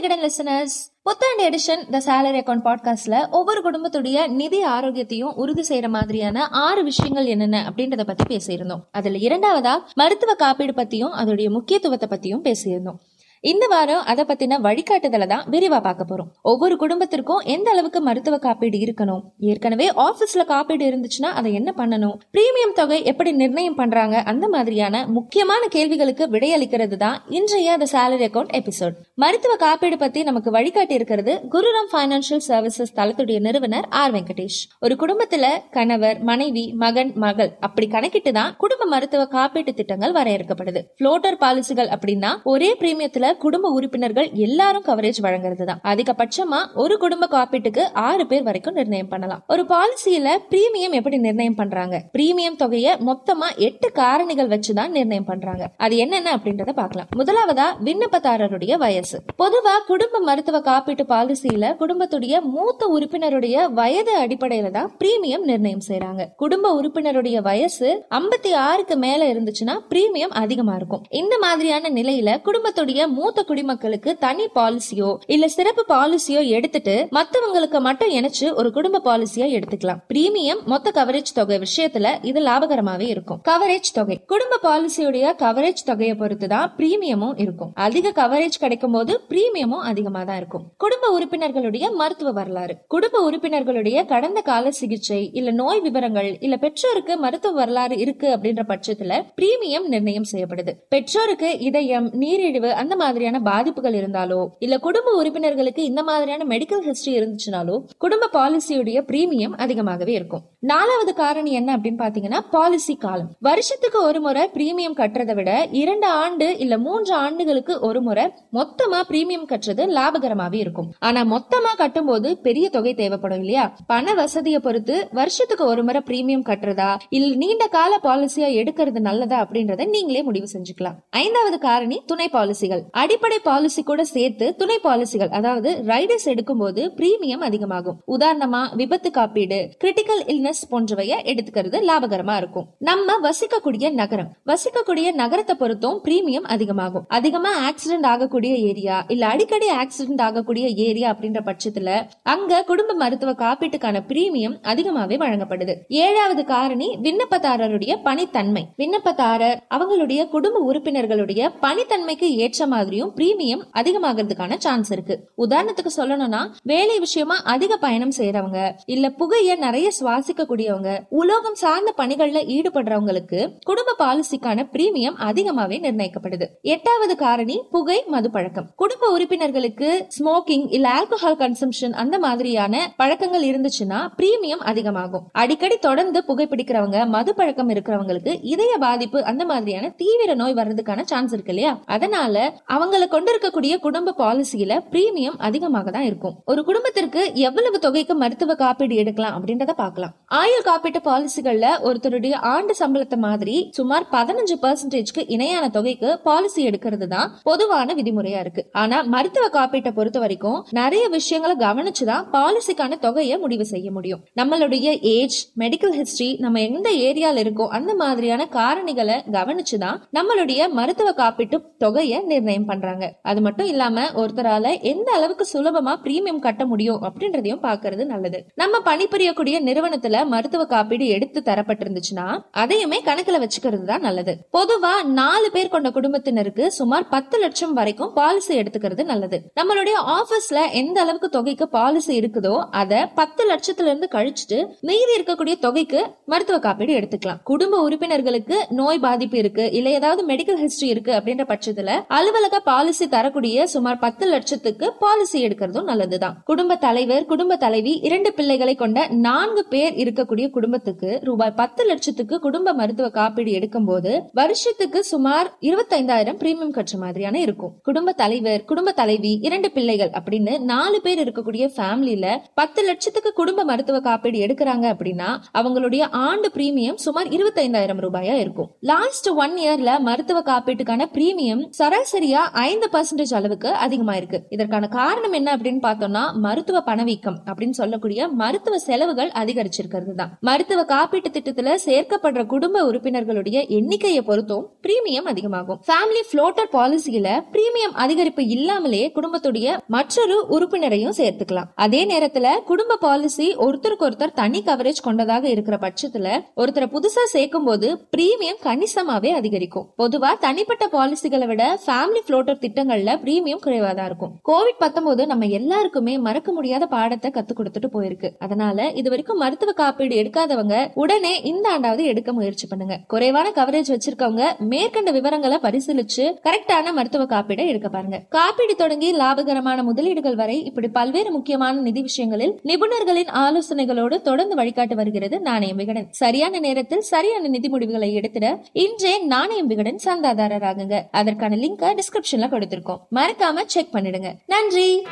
Vikatan listeners புத்தாண்டு edition the salary account பாட்காஸ்ட்ல ஒவ்வொரு குடும்பத்துடைய நிதி ஆரோக்கியத்தையும் உறுதி செய்யற மாதிரியான ஆறு விஷயங்கள் என்னென்ன அப்படின்றத பத்தி பேசியிருந்தோம். அதுல இரண்டாவதா மருத்துவ காப்பீடு பத்தியும் அதோடைய முக்கியத்துவத்தை பத்தியும் பேசியிருந்தோம். இந்த வாரம் அதை பத்தின வழிகாட்டுதலை தான் விரிவா பார்க்க போறோம். ஒவ்வொரு குடும்பத்திற்கும் எந்த அளவுக்கு மருத்துவ காப்பீடு இருக்கணும்? ஏற்கனவே ஆபீஸ்ல காப்பீடு இருந்துச்சுன்னா அதை என்ன பண்ணணும்? பிரீமியம் தொகை எப்படி நிர்ணயம் பண்றாங்க? அந்த மாதிரியான முக்கியமான கேள்விகளுக்கு விடையளிக்கிறது தான் இன்றைய த சேலரி அக்கௌண்ட் எபிசோட் மருத்துவ காப்பீடு பத்தி நமக்கு வழிகாட்டி இருக்கிறது குருராம் பைனான்சியல் சர்வீசஸ் தளத்துடைய நிறுவனர் ஆர் வெங்கடேஷ். ஒரு குடும்பத்துல கணவர் மனைவி மகன் மகள் அப்படி கணக்கிட்டு தான் குடும்ப மருத்துவ காப்பீட்டு திட்டங்கள் வரையறுக்கப்படுது. புளோட்டர் பாலிசிகள் அப்படின்னா ஒரே பிரீமியத்துல குடும்ப உறுப்பினர்கள் எல்லாரும் கவரேஜ் வழங்குறது தான் அதிகபட்சமா ஒரு குடும்ப காப்பீட்டுக்கு ஆறு பேர் வரைக்கும் நிர்ணயம் பண்ணலாம். ஒரு பாலிசியில பிரீமியம் எப்படி நிர்ணயம் பண்றாங்க? பிரீமியம் தொகையை மொத்தமா எட்டு காரணிகள் வச்சுதான் நிர்ணயம் பண்றாங்க. அது என்னென்ன அப்படின்றத பார்க்கலாம். முதலாவதா விண்ணப்பதாரருடைய வயசு. பொதுவா குடும்ப மருத்துவ காப்பீட்டு பாலிசியில குடும்பத்துடைய மூத்த உறுப்பினருடைய வயது அடிப்படையில தான் பிரீமியம் நிர்ணயம் செய்யறாங்க குடும்ப உறுப்பினருடைய வயசு ஐம்பத்தி ஆறுக்கு மேல இருந்துச்சுன்னா பிரீமியம் அதிகமா இருக்கும். இந்த மாதிரியான நிலையில குடும்பத்துடைய மூத்த குடிமக்களுக்கு தனி பாலிசியோ இல்ல சிறப்பு பாலிசியோ எடுத்துட்டு மத்தவங்களுக்கு மட்டும் இணைச்சு ஒரு குடும்ப பாலிசியா எடுத்துக்கலாம். பிரீமியம் மொத்த கவரேஜ் தொகை விஷயத்துல இது லாபகரமாவே இருக்கும். கவரேஜ் தொகை. குடும்ப பாலிசியுடைய கவரேஜ் தொகையை பொறுத்து தான் பிரீமியமும் இருக்கும். அதிக கவரேஜ் கிடைக்கும் போது பிரீமியமும் அதிகமா தான் இருக்கும். குடும்ப உறுப்பினர்களுடைய மருத்துவ வரலாறு. குடும்ப உறுப்பினர்களுடைய கடந்த கால சிகிச்சை இல்ல நோய் விவரங்கள் இல்ல பெற்றோருக்கு மருத்துவ வரலாறு இருக்கு அப்படின்ற பட்சத்துல பிரீமியம் நிர்ணயம் செய்யப்படுது. பெற்றோருக்கு இதயம் நீரிழிவு அந்த மாதிரியான பாதிப்புகள் இருந்தாலோ இல்ல குடும்ப உறுப்பினர்களுக்கு இந்த மாதிரியான மெடிக்கல் ஹிஸ்டரி இருந்துச்சுனாலோ குடும்ப பாலிசியுடைய பிரீமியம் அதிகமாகவே இருக்கும். நாலாவது காரணி என்ன அப்படின்னு பாத்தீங்கன்னா பாலிசி காலம். வருஷத்துக்கு ஒரு முறை பிரீமியம் கட்டுறதை விட இரண்டு ஆண்டு இல்ல மூன்று ஆண்டுகளுக்கு ஒரு முறை மொத்தமா பிரீமியம் கட்டுறது லாபகரமாவே இருக்கும். ஆனா மொத்தமா கட்டும்போது பெரிய தொகை தேவைப்படும் இல்லையா? பண வசதியை பொறுத்து வருஷத்துக்கு ஒரு முறை பிரீமியம் கட்டுறதா இல்ல நீண்ட கால பாலிசியா எடுக்கிறது நல்லதா அப்படின்றத நீங்களே முடிவு செஞ்சுக்கலாம். ஐந்தாவது காரணி துணை பாலிசிகள் அடிப்படை பாலிசி கூட சேர்த்து துணை பாலிசிகள் அதாவது ரைடர்ஸ் எடுக்கும்போது பிரீமியம் அதிகமாகும். உதாரணமா விபத்து காப்பீடு கிரிட்டிக்கல் இல்னஸ் போன்றவைய எடுத்துக்கிறது லாபகரமா இருக்கும். நம்ம வசிக்கக்கூடிய நகரம் வசிக்கக்கூடிய நகரத்தை பொறுத்தும் பிரீமியம் அதிகமாகும். அதிகமா ஆக்சிடென்ட் ஆகக்கூடிய ஏரியா இல்ல அடிக்கடி ஆக்சிடென்ட் ஆகக்கூடிய ஏரியா அப்படின்ற பட்சத்துல அங்க குடும்ப மருத்துவ காப்பீட்டுக்கான பிரீமியம் அதிகமாவே வழங்கப்படுது. ஏழாவது காரணி விண்ணப்பதாரருடைய பணித்தன்மை. விண்ணப்பதாரர் அவங்களுடைய குடும்ப உறுப்பினர்களுடைய பணித்தன்மைக்கு ஏற்ற மாதிரியும் பிரீமியம் அதிகமாகிறதுக்கான சான்ஸ் இருக்கு. உதாரணத்துக்கு சொல்லணும்னா வேலை விஷயமா அதிக பயணம் செய்யறவங்க இல்ல புகைய நிறைய சுவாசிக்க கூடியவங்க உலோகம் சார்ந்த பணிகள்ல ஈடுபடுறவங்களுக்கு குடும்ப பாலிசிக்கான பிரீமியம் அதிகமாவே நிர்ணயிக்கப்படுது. எட்டாவது காரணி புகை மது பழக்கம் குடும்ப உறுப்பினர்களுக்கு ஸ்மோக்கிங் இல்ல ஆல்கஹால் கன்சம்ஷன் அந்த மாதிரியான பழக்கங்கள் இருந்துச்சுன்னா பிரீமியம் அதிகமாகும். அடிக்கடி தொடர்ந்து புகைப்பிடிக்கிறவங்க மது பழக்கம் இருக்கிறவங்களுக்கு இதய பாதிப்பு அந்த மாதிரியான தீவிர நோய் வர்றதுக்கான சான்ஸ் இருக்கு இல்லையா? அதனால அவங்களை கொண்டிருக்கக்கூடிய குடும்ப பாலிசியில பிரீமியம் அதிகமாக தான் இருக்கும். ஒரு குடும்பத்திற்கு எவ்வளவு தொகைக்கு மருத்துவ காப்பீடு எடுக்கலாம் அப்படின்றத பார்க்கலாம். ஆயுள் காப்பீட்டு பாலிசிகள்ல ஒருத்தருடைய ஆண்டு சம்பளத்தை மாதிரி சுமார் பதினஞ்சு பர்சன்டேஜ்க்கு இணையான தொகைக்கு பாலிசி எடுக்கிறது தான் பொதுவான விதிமுறையா இருக்கு. ஆனா மருத்துவ காப்பீட்டை பொறுத்த வரைக்கும் நிறைய விஷயங்களை கவனிச்சுதான் பாலிசிக்கான தொகையை முடிவு செய்ய முடியும். நம்மளுடைய ஏஜ் மெடிக்கல் ஹிஸ்டரி நம்ம எந்த ஏரியால இருக்கோ அந்த மாதிரியான காரணிகளை கவனிச்சுதான் நம்மளுடைய மருத்துவ காப்பீட்டு தொகையை நிர்ணயம் பண்றாங்க. அது மட்டும் இல்லாம ஒருத்தரால எந்த அளவுக்கு சுலபமா பிரீமியம் கட்ட முடியும் அப்படின்றதையும் பாக்குறது நல்லது. நம்ம பணிபுரியக்கூடிய நிறுவனத்துல மருத்துவ காப்பீடு எடுத்து தரப்பட்டிருந்துச்சுன்னா அதையுமே கணக்குல வச்சுக்கிறது தான் நல்லது. பொதுவா நாலு பேர் கொண்ட குடும்பத்தினருக்கு சுமார் பத்து லட்சம் வரைக்கும் பாலிசி எடுத்துக்கிறது நல்லது. நம்மளுடைய ஆபீஸ்ல எந்த அளவுக்கு தொகைக்கு பாலிசி இருக்குதோ அத பத்து லட்சத்துல இருந்து கழிச்சுட்டு மீதி இருக்கக்கூடிய தொகைக்கு மருத்துவ காப்பீடு எடுத்துக்கலாம். குடும்ப உறுப்பினர்களுக்கு நோய் பாதிப்பு இருக்கு இல்ல ஏதாவது மெடிக்கல் ஹிஸ்டரி இருக்கு அப்படின்ற பட்சத்துல அலுவலக பாலிசி தரக்கூடிய சுமார் பத்து லட்சத்துக்கு பாலிசி எடுக்கிறதும் நல்லதுதான். குடும்ப தலைவர் குடும்ப தலைவி இரண்டு பிள்ளைகளை கொண்ட நான்கு பேர் இருக்கக்கூடிய குடும்பத்துக்கு ரூபாய் பத்து லட்சத்துக்கு குடும்ப மருத்துவ காப்பீடு எடுக்கும் போது வருஷத்துக்கு சுமார் இருபத்தைந்தாயிரம் பிரீமியம் கட்டுற மாதிரியான இருக்கும். குடும்ப தலைவர் குடும்ப தலைவி இரண்டு பிள்ளைகள் அப்படின்னு நாலு பேர் இருக்கக்கூடிய ஃபேமிலியில பத்து லட்சத்துக்கு குடும்ப மருத்துவ காப்பீடு எடுக்கிறாங்க அப்படின்னா அவங்களுடைய ஆண்டு பிரீமியம் சுமார் இருபத்தைந்தாயிரம் ரூபாயா இருக்கும். லாஸ்ட் ஒன் இயர்ல மருத்துவ காப்பீட்டுக்கான பிரீமியம் சராசரியா ஐந்து பர்சன்டேஜ் அளவுக்கு அதிகமாயிருக்கு. இதற்கான காரணம் என்ன அப்படின்னு பார்த்தோம்னா மருத்துவ பணவீக்கம் அப்படின்னு சொல்லக்கூடிய மருத்துவ செலவுகள் அதிகரிச்சிருக்கிறது தான் மருத்துவ காப்பீட்டு திட்டத்துல சேர்க்கப்படுற குடும்ப உறுப்பினர்களுடைய எண்ணிக்கையை பொறுத்தும் பிரீமியம் அதிகமாகும். ஃபேமிலி ஃப்ளோட்டர் பாலிசியில பிரீமியம் அதிகரிப்பு இல்லாமலேயே குடும்பத்துடைய மற்றொரு உறுப்பினரையும் சேர்த்துக்கலாம். அதே நேரத்துல குடும்ப பாலிசி ஒருத்தருக்கு ஒருத்தர் தனி கவரேஜ் கொண்டதாக இருக்கிற பட்சத்துல ஒருத்தரை புதுசா சேர்க்கும் போது பிரீமியம் கணிசமாவே அதிகரிக்கும். பொதுவா தனிப்பட்ட பாலிசிகளை விட ஃபேமிலி ஃப்ளோட்டர் திட்டங்கள்ல பிரீமியம் குறைவா தான் இருக்கும். கோவிட் பத்தொன்பது நம்ம எல்லாருக்குமே மறக்க முடியாத பாடத்தை கத்து கொடுத்துட்டு போயிருக்கு. அதனால இது வரைக்கும் மருத்துவ காப்பீடு எடுக்காதவங்க உடனே இந்த ஆண்டாவது எடுக்க முயற்சி பண்ணுங்க. குறைவான கவரேஜ் வச்சிருக்கவங்க மேற்கண்ட விவரங்களை பரிசீலிச்சு கரெக்டான மருத்துவ காப்பீடை எடுக்க பாருங்க. காப்பீடு தொடங்கி லாபகரமான முதலீடுகள் வரை இப்படி பல்வேறு முக்கியமான நிதி விஷயங்களில் நிபுணர்களின் ஆலோசனைகளோடு தொடர்ந்து வழிகாட்டு வருகிறது நாணயம் விகடன். சரியான நேரத்தில் சரியான நிதி முடிவுகளை எடுத்திட இன்றே நாணயம் விகடன் சந்தாதாரராகுங்க. அதற்கான லிங்கை டிஸ்கிரிப்ஷன்ல கொடுத்திருக்கோம். மறக்காம செக் பண்ணிடுங்க. நன்றி!